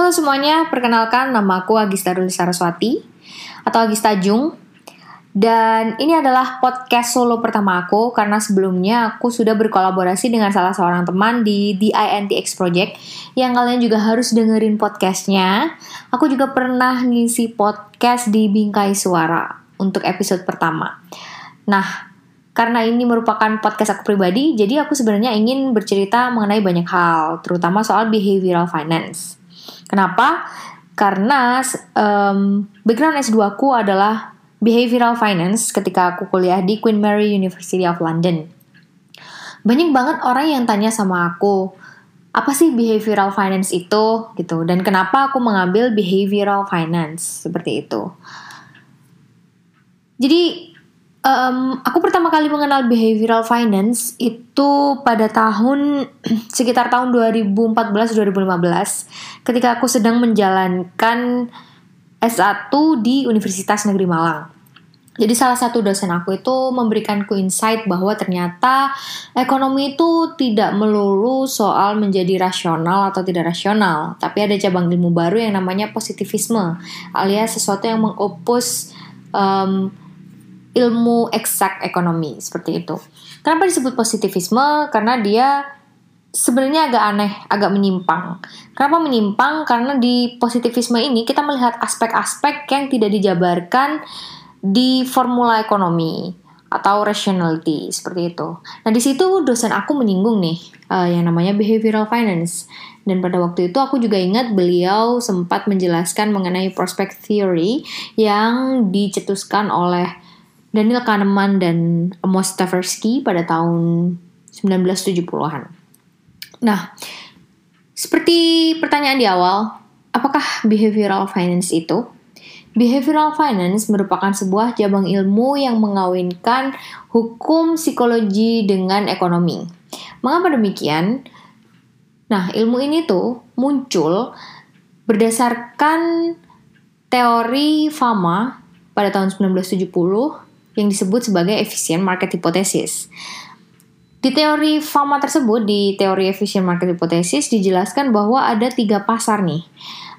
Halo semuanya, perkenalkan nama aku Agista Ruli Saraswati atau Agista Jung. Dan ini adalah podcast solo pertama aku karena sebelumnya aku sudah berkolaborasi dengan salah seorang teman di The INTX Project yang kalian juga harus dengerin podcastnya. Aku juga pernah ngisi podcast di Bingkai Suara untuk episode pertama. Nah, karena ini merupakan podcast aku pribadi, jadi aku sebenarnya ingin bercerita mengenai banyak hal, terutama soal behavioral finance. Kenapa? Karena um, background S2 aku adalah behavioral finance ketika aku kuliah di Queen Mary University of London. Banyak banget orang yang tanya sama aku, apa sih behavioral finance itu gitu dan kenapa aku mengambil behavioral finance seperti itu. Jadi Um, aku pertama kali mengenal behavioral finance itu pada tahun sekitar tahun 2014-2015 ketika aku sedang menjalankan S1 di Universitas Negeri Malang. Jadi salah satu dosen aku itu memberikanku insight bahwa ternyata ekonomi itu tidak melulu soal menjadi rasional atau tidak rasional, tapi ada cabang ilmu baru yang namanya positivisme, alias sesuatu yang mengopus um, ilmu eksak ekonomi seperti itu. Kenapa disebut positivisme? Karena dia sebenarnya agak aneh, agak menyimpang. Kenapa menyimpang? Karena di positivisme ini kita melihat aspek-aspek yang tidak dijabarkan di formula ekonomi atau rationality seperti itu. Nah di situ dosen aku menyinggung nih uh, yang namanya behavioral finance. Dan pada waktu itu aku juga ingat beliau sempat menjelaskan mengenai prospect theory yang dicetuskan oleh Daniel Kahneman dan Amos Tversky pada tahun 1970-an. Nah, seperti pertanyaan di awal, apakah behavioral finance itu? Behavioral finance merupakan sebuah cabang ilmu yang mengawinkan hukum psikologi dengan ekonomi. Mengapa demikian? Nah, ilmu ini tuh muncul berdasarkan teori Fama pada tahun 1970 yang disebut sebagai efficient market hypothesis. Di teori FAMA tersebut, di teori efficient market hypothesis dijelaskan bahwa ada tiga pasar nih,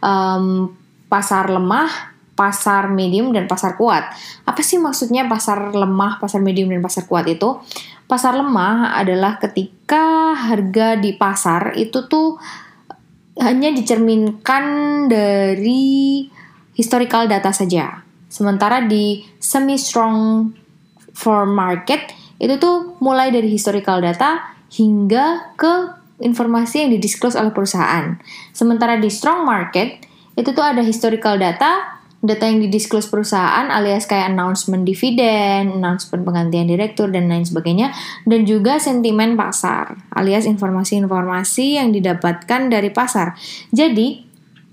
um, pasar lemah, pasar medium dan pasar kuat. Apa sih maksudnya pasar lemah, pasar medium dan pasar kuat itu? Pasar lemah adalah ketika harga di pasar itu tuh hanya dicerminkan dari historical data saja. Sementara di semi strong for market itu tuh mulai dari historical data hingga ke informasi yang didisclose oleh perusahaan. Sementara di strong market itu tuh ada historical data, data yang didisclose perusahaan alias kayak announcement dividen, announcement penggantian direktur dan lain sebagainya dan juga sentimen pasar alias informasi-informasi yang didapatkan dari pasar. Jadi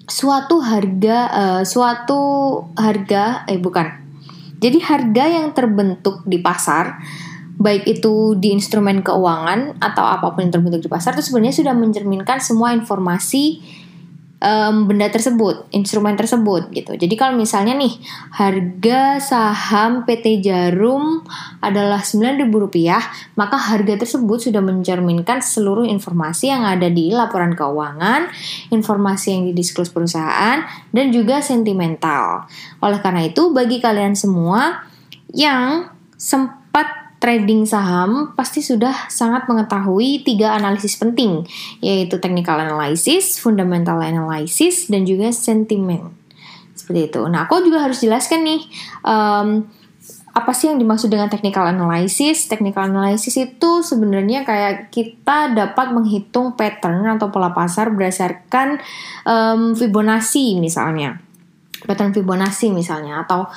suatu harga uh, suatu harga eh bukan. Jadi harga yang terbentuk di pasar baik itu di instrumen keuangan atau apa pun yang terbentuk di pasar itu sebenarnya sudah mencerminkan semua informasi um, benda tersebut, instrumen tersebut gitu. Jadi kalau misalnya nih harga saham PT Jarum adalah Rp9.000, maka harga tersebut sudah mencerminkan seluruh informasi yang ada di laporan keuangan, informasi yang didisklus perusahaan dan juga sentimental. Oleh karena itu bagi kalian semua yang sempat trading saham pasti sudah sangat mengetahui tiga analisis penting, yaitu technical analysis, fundamental analysis, dan juga sentiment. Seperti itu. Nah, aku juga harus jelaskan nih, um, apa sih yang dimaksud dengan technical analysis? Technical analysis itu sebenarnya kayak kita dapat menghitung pattern atau pola pasar berdasarkan um, Fibonacci misalnya. Pattern Fibonacci misalnya atau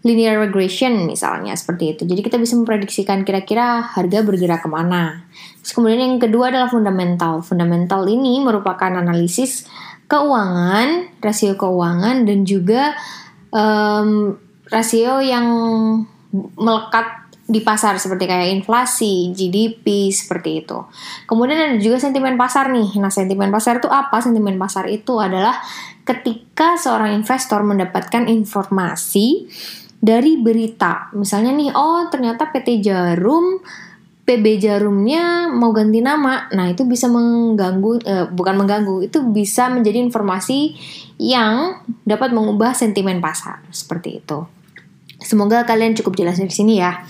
linear regression misalnya seperti itu. Jadi kita bisa memprediksikan kira-kira harga bergerak ke mana. Terus kemudian yang kedua adalah fundamental. Fundamental ini merupakan analisis keuangan, rasio keuangan dan juga um, rasio yang melekat di pasar seperti kayak inflasi, GDP seperti itu. Kemudian ada juga sentimen pasar nih. Nah, sentimen pasar itu apa? Sentimen pasar itu adalah ketika seorang investor mendapatkan informasi dari berita. Misalnya nih, oh ternyata PT Jarum PB Jarumnya mau ganti nama. Nah, itu bisa mengganggu eh, bukan mengganggu, itu bisa menjadi informasi yang dapat mengubah sentimen pasar seperti itu. Semoga kalian cukup jelas dari sini ya.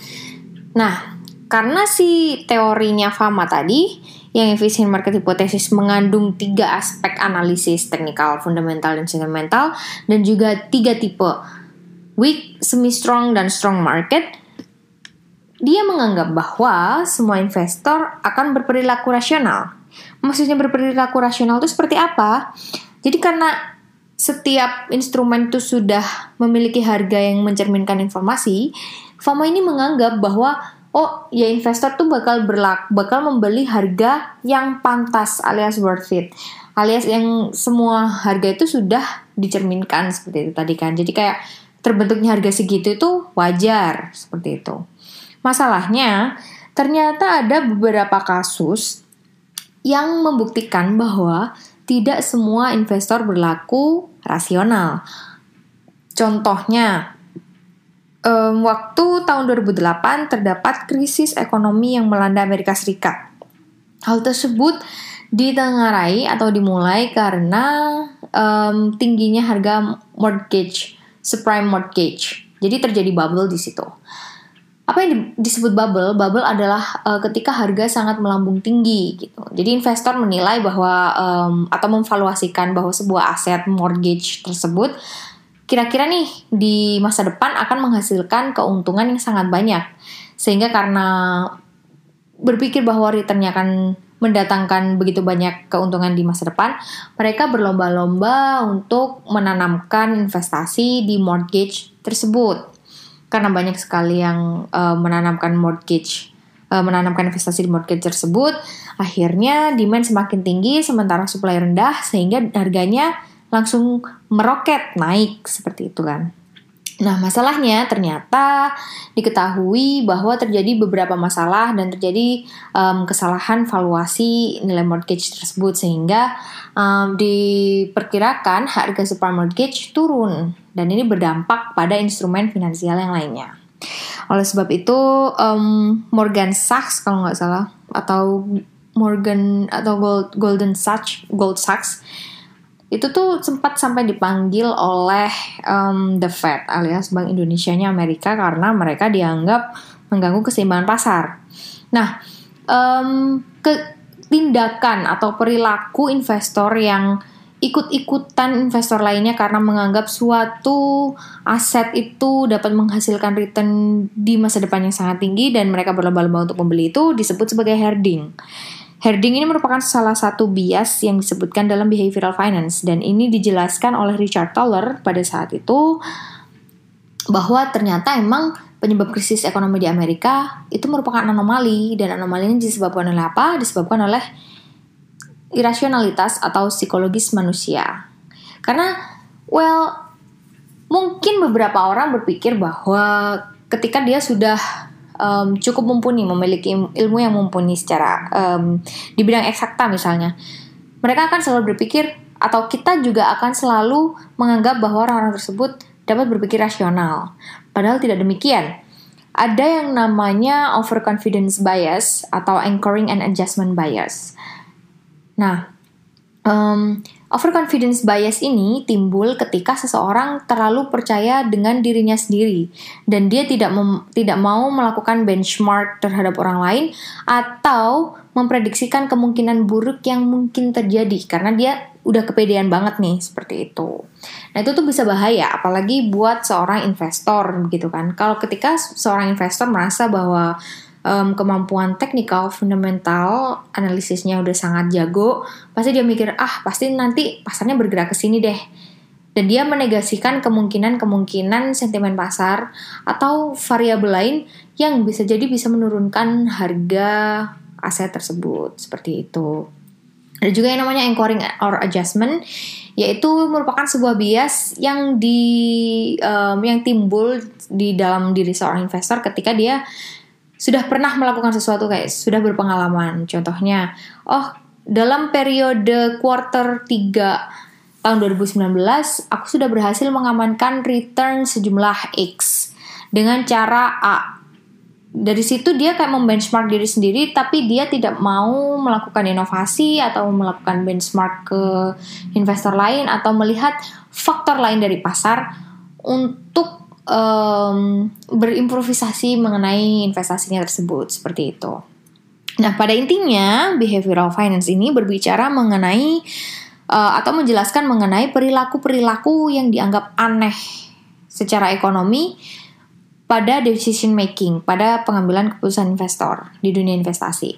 Nah, karena si teorinya Fama tadi yang efisien market hypothesis mengandung tiga aspek analisis teknikal, fundamental, dan sentimental dan juga tiga tipe weak, semi-strong, dan strong market dia menganggap bahwa semua investor akan berperilaku rasional. Maksudnya berperilaku rasional itu seperti apa? Jadi karena setiap instrumen itu sudah memiliki harga yang mencerminkan informasi, FOMO ini menganggap bahwa oh ya investor tuh bakal berlak bakal membeli harga yang pantas alias worth it alias yang semua harga itu sudah dicerminkan seperti itu tadi kan jadi kayak terbentuknya harga segitu itu wajar seperti itu Masalahnya, ternyata ada beberapa kasus yang membuktikan bahwa tidak semua investor berlaku rasional. Contohnya, um, waktu tahun 2008 terdapat krisis ekonomi yang melanda Amerika Serikat. Hal tersebut ditengarai atau dimulai karena um, tingginya harga mortgage, subprime mortgage. Jadi terjadi bubble di situ apa yang disebut bubble? Bubble adalah uh, ketika harga sangat melambung tinggi gitu. Jadi investor menilai bahwa um, atau memvaluasikan bahwa sebuah aset mortgage tersebut kira-kira nih di masa depan akan menghasilkan keuntungan yang sangat banyak. Sehingga karena berpikir bahwa returnnya akan mendatangkan begitu banyak keuntungan di masa depan, mereka berlomba-lomba untuk menanamkan investasi di mortgage tersebut. Karena banyak sekali yang uh, menanamkan mortgage uh, menanamkan investasi di mortgage tersebut akhirnya demand semakin tinggi sementara supply rendah sehingga harganya langsung meroket naik seperti itu kan Nah, masalahnya ternyata diketahui bahwa terjadi beberapa masalah dan terjadi um, kesalahan valuasi nilai mortgage tersebut sehingga um, diperkirakan harga super mortgage turun dan ini berdampak pada instrumen finansial yang lainnya. Oleh sebab itu, um, Morgan Sachs kalau nggak salah atau Morgan atau Gold, Golden Sachs, Gold Sachs itu tuh sempat sampai dipanggil oleh um, the Fed alias Bank Indonesia-nya Amerika karena mereka dianggap mengganggu keseimbangan pasar. Nah, um, ke tindakan atau perilaku investor yang ikut-ikutan investor lainnya karena menganggap suatu aset itu dapat menghasilkan return di masa depan yang sangat tinggi dan mereka berlomba-lomba untuk membeli itu disebut sebagai herding. Herding ini merupakan salah satu bias yang disebutkan dalam behavioral finance dan ini dijelaskan oleh Richard Toller pada saat itu bahwa ternyata emang penyebab krisis ekonomi di Amerika itu merupakan anomali dan anomali ini disebabkan oleh apa? Disebabkan oleh irasionalitas atau psikologis manusia. Karena well mungkin beberapa orang berpikir bahwa ketika dia sudah um, cukup mumpuni, memiliki ilmu yang mumpuni secara um, di bidang eksakta misalnya, mereka akan selalu berpikir atau kita juga akan selalu menganggap bahwa orang-orang tersebut dapat berpikir rasional. Padahal tidak demikian. Ada yang namanya overconfidence bias atau anchoring and adjustment bias. Nah, um, Overconfidence bias ini timbul ketika seseorang terlalu percaya dengan dirinya sendiri dan dia tidak tidak mau melakukan benchmark terhadap orang lain atau memprediksikan kemungkinan buruk yang mungkin terjadi karena dia udah kepedean banget nih seperti itu. Nah itu tuh bisa bahaya apalagi buat seorang investor begitu kan. Kalau ketika seorang investor merasa bahwa um, kemampuan teknikal fundamental analisisnya udah sangat jago pasti dia mikir ah pasti nanti pasarnya bergerak ke sini deh dan dia menegasikan kemungkinan-kemungkinan sentimen pasar atau variabel lain yang bisa jadi bisa menurunkan harga aset tersebut seperti itu. Ada juga yang namanya anchoring or adjustment, yaitu merupakan sebuah bias yang di um, yang timbul di dalam diri seorang investor ketika dia sudah pernah melakukan sesuatu kayak sudah berpengalaman. Contohnya, oh dalam periode quarter 3 tahun 2019 aku sudah berhasil mengamankan return sejumlah X dengan cara A. dari situ dia kayak membenchmark diri sendiri tapi dia tidak mau melakukan inovasi atau melakukan benchmark ke investor lain atau melihat faktor lain dari pasar untuk um, berimprovisasi mengenai investasinya tersebut seperti itu. Nah, pada intinya behavioral finance ini berbicara mengenai uh, atau menjelaskan mengenai perilaku-perilaku yang dianggap aneh secara ekonomi pada decision making, pada pengambilan keputusan investor di dunia investasi.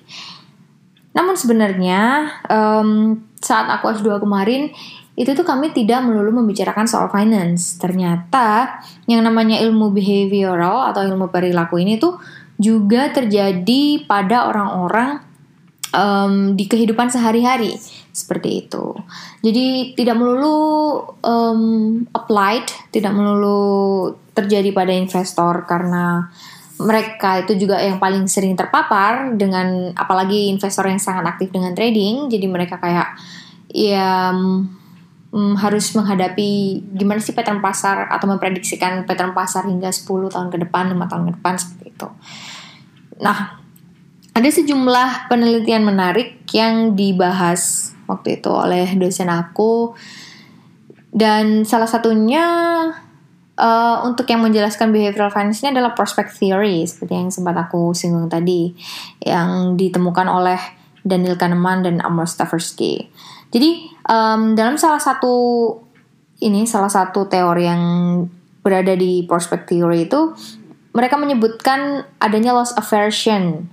Namun sebenarnya um, saat aku S2 kemarin itu tuh kami tidak melulu membicarakan soal finance. Ternyata yang namanya ilmu behavioral atau ilmu perilaku ini tuh juga terjadi pada orang-orang um, di kehidupan sehari-hari seperti itu. Jadi tidak melulu um, applied, tidak melulu terjadi pada investor karena mereka itu juga yang paling sering terpapar dengan apalagi investor yang sangat aktif dengan trading. Jadi mereka kayak ya um, harus menghadapi gimana sih pattern pasar atau memprediksikan pattern pasar hingga 10 tahun ke depan, 5 tahun ke depan seperti itu. Nah, ada sejumlah penelitian menarik yang dibahas waktu itu oleh dosen aku dan salah satunya uh, untuk yang menjelaskan behavioral finance ini adalah prospect theory seperti yang sempat aku singgung tadi yang ditemukan oleh Daniel Kahneman dan Amos Tversky. Jadi um, dalam salah satu ini salah satu teori yang berada di prospect theory itu mereka menyebutkan adanya loss aversion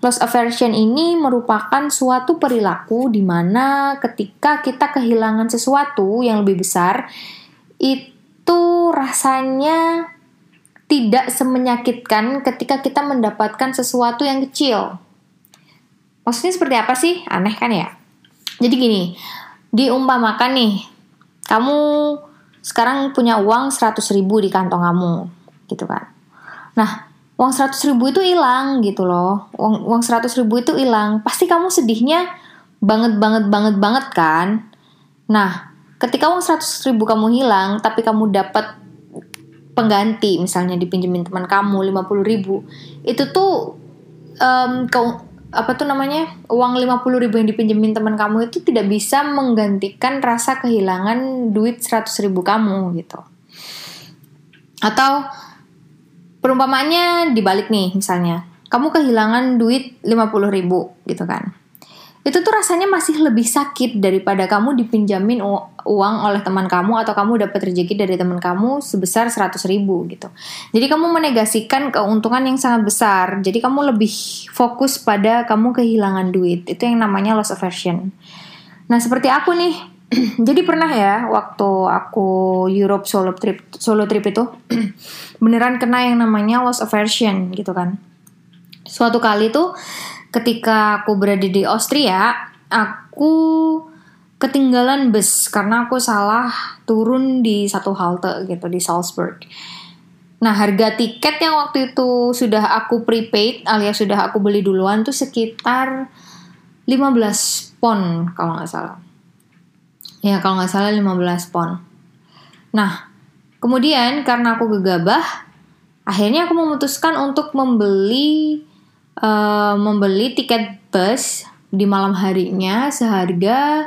Loss aversion ini merupakan suatu perilaku di mana ketika kita kehilangan sesuatu yang lebih besar, itu rasanya tidak semenyakitkan ketika kita mendapatkan sesuatu yang kecil. Maksudnya seperti apa sih? Aneh kan ya? Jadi gini, diumpamakan nih, kamu sekarang punya uang 100 ribu di kantong kamu, gitu kan. Nah, uang 100 ribu itu hilang gitu loh uang uang 100 ribu itu hilang pasti kamu sedihnya banget banget banget banget kan nah ketika uang 100 ribu kamu hilang tapi kamu dapat pengganti misalnya dipinjemin teman kamu 50 ribu itu tuh um, ke, apa tuh namanya uang 50 ribu yang dipinjemin teman kamu itu tidak bisa menggantikan rasa kehilangan duit 100 ribu kamu gitu. Atau perumpamaannya dibalik nih misalnya. Kamu kehilangan duit 50 ribu gitu kan itu tuh rasanya masih lebih sakit daripada kamu dipinjamin uang oleh teman kamu atau kamu dapat rezeki dari teman kamu sebesar 100 ribu gitu. Jadi kamu menegasikan keuntungan yang sangat besar. Jadi kamu lebih fokus pada kamu kehilangan duit. Itu yang namanya loss aversion. Nah seperti aku nih, jadi pernah ya waktu aku Europe solo trip solo trip itu beneran kena yang namanya loss aversion gitu kan. Suatu kali tuh ketika aku berada di Austria, aku ketinggalan bus karena aku salah turun di satu halte gitu di Salzburg. Nah, harga tiket yang waktu itu sudah aku prepaid alias sudah aku beli duluan tuh sekitar 15 pon kalau nggak salah Ya kalau nggak salah 15 pon. Nah, kemudian karena aku gegabah, akhirnya aku memutuskan untuk membeli uh, membeli tiket bus di malam harinya seharga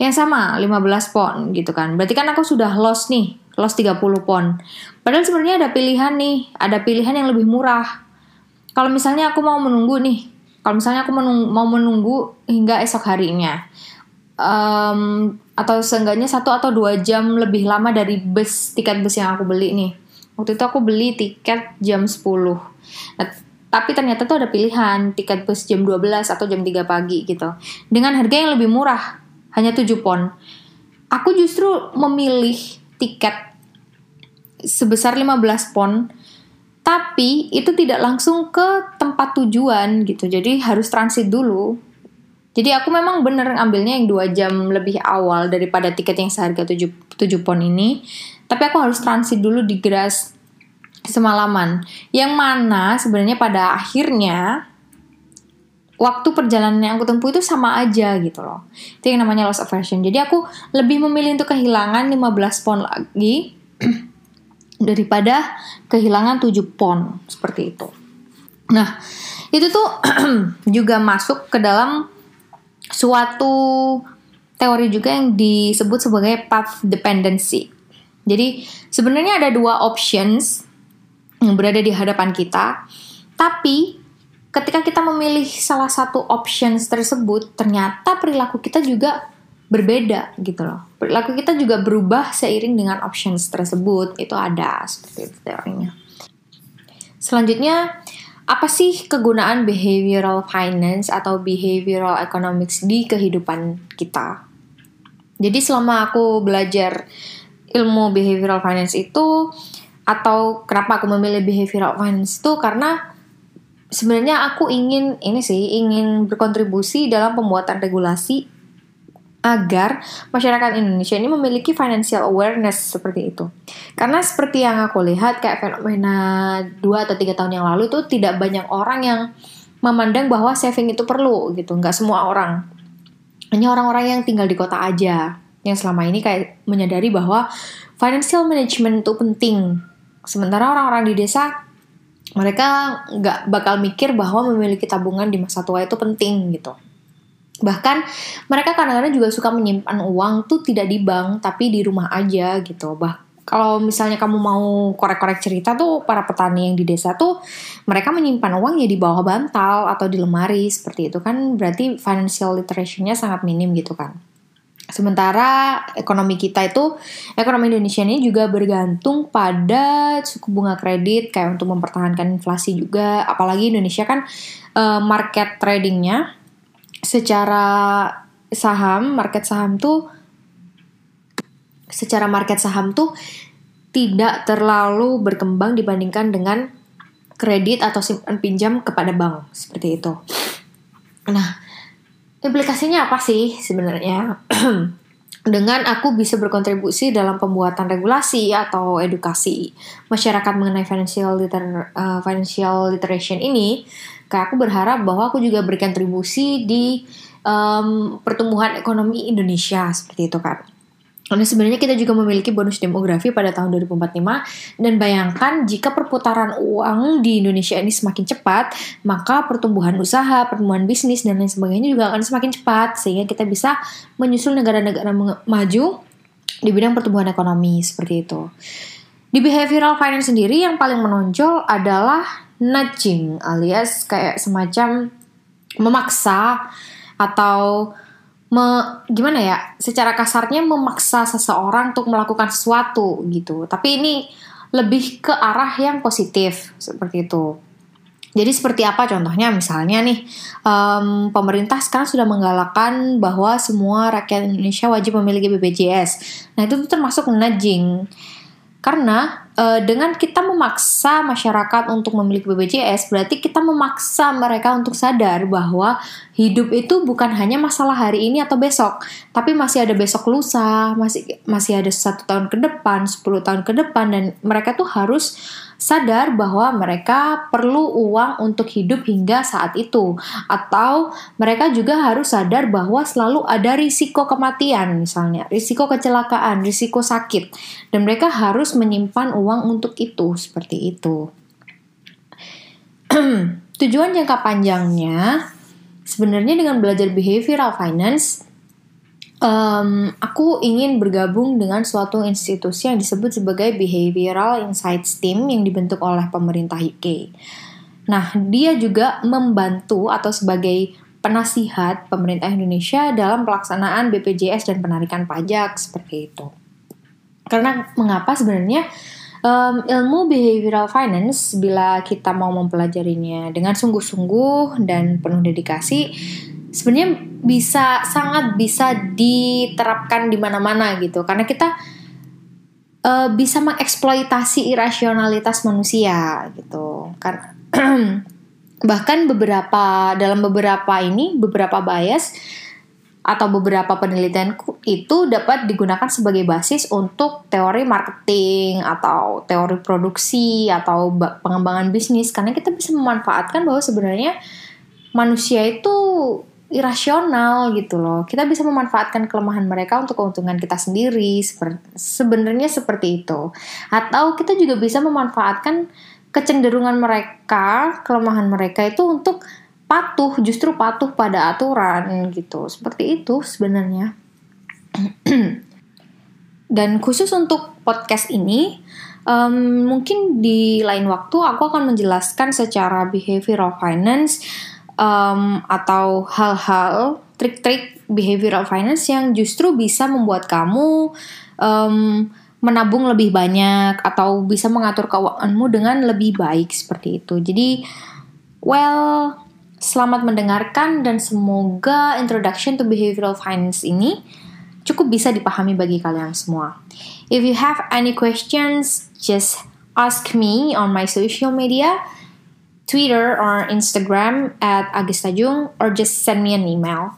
yang sama 15 pon gitu kan. Berarti kan aku sudah loss nih, loss 30 pon. Padahal sebenarnya ada pilihan nih, ada pilihan yang lebih murah. Kalau misalnya aku mau menunggu nih, kalau misalnya aku menunggu, mau menunggu hingga esok harinya, um, atau seenggaknya satu atau dua jam lebih lama dari bus tiket bus yang aku beli nih. Waktu itu aku beli tiket jam 10. Nah, tapi ternyata tuh ada pilihan tiket bus jam 12 atau jam 3 pagi gitu. Dengan harga yang lebih murah, hanya 7 pon. Aku justru memilih tiket sebesar 15 pon tapi itu tidak langsung ke tempat tujuan gitu. Jadi harus transit dulu jadi aku memang bener ambilnya yang dua jam lebih awal daripada tiket yang seharga 7, 7 pon ini. Tapi aku harus transit dulu di Gras semalaman. Yang mana sebenarnya pada akhirnya waktu perjalanan yang aku tempuh itu sama aja gitu loh. Itu yang namanya loss aversion. Jadi aku lebih memilih untuk kehilangan 15 pon lagi daripada kehilangan 7 pon seperti itu. Nah, itu tuh juga masuk ke dalam suatu teori juga yang disebut sebagai path dependency. Jadi, sebenarnya ada dua options yang berada di hadapan kita, tapi ketika kita memilih salah satu options tersebut, ternyata perilaku kita juga berbeda gitu loh. Perilaku kita juga berubah seiring dengan options tersebut. Itu ada seperti itu teorinya. Selanjutnya, apa sih kegunaan behavioral finance atau behavioral economics di kehidupan kita? Jadi selama aku belajar ilmu behavioral finance itu atau kenapa aku memilih behavioral finance itu karena sebenarnya aku ingin ini sih ingin berkontribusi dalam pembuatan regulasi agar masyarakat Indonesia ini memiliki financial awareness seperti itu. Karena seperti yang aku lihat kayak fenomena 2 atau 3 tahun yang lalu itu tidak banyak orang yang memandang bahwa saving itu perlu gitu. Nggak semua orang. Hanya orang-orang yang tinggal di kota aja yang selama ini kayak menyadari bahwa financial management itu penting. Sementara orang-orang di desa mereka nggak bakal mikir bahwa memiliki tabungan di masa tua itu penting gitu. Bahkan mereka kadang-kadang juga suka menyimpan uang tuh tidak di bank tapi di rumah aja gitu. Bah kalau misalnya kamu mau korek-korek cerita tuh para petani yang di desa tuh mereka menyimpan uang ya di bawah bantal atau di lemari seperti itu kan berarti financial literacy-nya sangat minim gitu kan. Sementara ekonomi kita itu, ekonomi Indonesia ini juga bergantung pada suku bunga kredit kayak untuk mempertahankan inflasi juga. Apalagi Indonesia kan uh, market tradingnya secara saham, market saham tuh secara market saham tuh tidak terlalu berkembang dibandingkan dengan kredit atau simpan pinjam kepada bank seperti itu. Nah, implikasinya apa sih sebenarnya? dengan aku bisa berkontribusi dalam pembuatan regulasi atau edukasi masyarakat mengenai financial liter uh, financial literation ini, kayak aku berharap bahwa aku juga berikan kontribusi di um, pertumbuhan ekonomi Indonesia seperti itu kan. Karena sebenarnya kita juga memiliki bonus demografi pada tahun 2045 dan bayangkan jika perputaran uang di Indonesia ini semakin cepat, maka pertumbuhan usaha, pertumbuhan bisnis dan lain sebagainya juga akan semakin cepat sehingga kita bisa menyusul negara-negara maju di bidang pertumbuhan ekonomi seperti itu. Di behavioral finance sendiri yang paling menonjol adalah nudging alias kayak semacam memaksa atau me, gimana ya secara kasarnya memaksa seseorang untuk melakukan sesuatu gitu. Tapi ini lebih ke arah yang positif seperti itu. Jadi seperti apa contohnya? Misalnya nih um, pemerintah sekarang sudah menggalakkan bahwa semua rakyat Indonesia wajib memiliki BPJS nah itu termasuk nudging. Karena uh, dengan kita memaksa masyarakat untuk memiliki BPJS, berarti kita memaksa mereka untuk sadar bahwa hidup itu bukan hanya masalah hari ini atau besok, tapi masih ada besok lusa, masih masih ada satu tahun ke depan, 10 tahun ke depan, dan mereka tuh harus sadar bahwa mereka perlu uang untuk hidup hingga saat itu, atau mereka juga harus sadar bahwa selalu ada risiko kematian, misalnya. Risiko kecelakaan, risiko sakit, dan mereka harus menyimpan uang untuk itu seperti itu. Tujuan jangka panjangnya sebenarnya dengan belajar behavioral finance um, aku ingin bergabung dengan suatu institusi yang disebut sebagai Behavioral Insights Team yang dibentuk oleh pemerintah UK. Nah, dia juga membantu atau sebagai penasihat pemerintah Indonesia dalam pelaksanaan BPJS dan penarikan pajak seperti itu. Karena mengapa sebenarnya Um, ilmu behavioral finance bila kita mau mempelajarinya dengan sungguh-sungguh dan penuh dedikasi sebenarnya bisa sangat bisa diterapkan di mana-mana gitu. Karena kita uh, bisa mengeksploitasi irasionalitas manusia gitu. Kan bahkan beberapa dalam beberapa ini beberapa bias atau beberapa penelitian itu dapat digunakan sebagai basis untuk teori marketing atau teori produksi atau pengembangan bisnis. Karena kita bisa memanfaatkan bahwa sebenarnya manusia itu irasional gitu loh. Kita bisa memanfaatkan kelemahan mereka untuk keuntungan kita sendiri. Sebenarnya seperti itu. Atau kita juga bisa memanfaatkan kecenderungan mereka, kelemahan mereka itu untuk patuh, justru patuh pada aturan gitu. Seperti itu sebenarnya. Dan khusus untuk podcast ini, um, mungkin di lain waktu aku akan menjelaskan secara behavioral finance um, atau hal-hal trik-trik behavioral finance yang justru bisa membuat kamu um, menabung lebih banyak atau bisa mengatur keuanganmu dengan lebih baik seperti itu. Jadi, well, selamat mendengarkan dan semoga introduction to behavioral finance ini cukup bisa dipahami bagi kalian semua. If you have any questions, just ask me on my social media, Twitter or Instagram at Agis Tajung or just send me an email.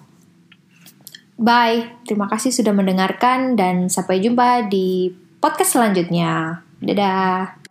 Bye, terima kasih sudah mendengarkan dan sampai jumpa di podcast selanjutnya. Dadah.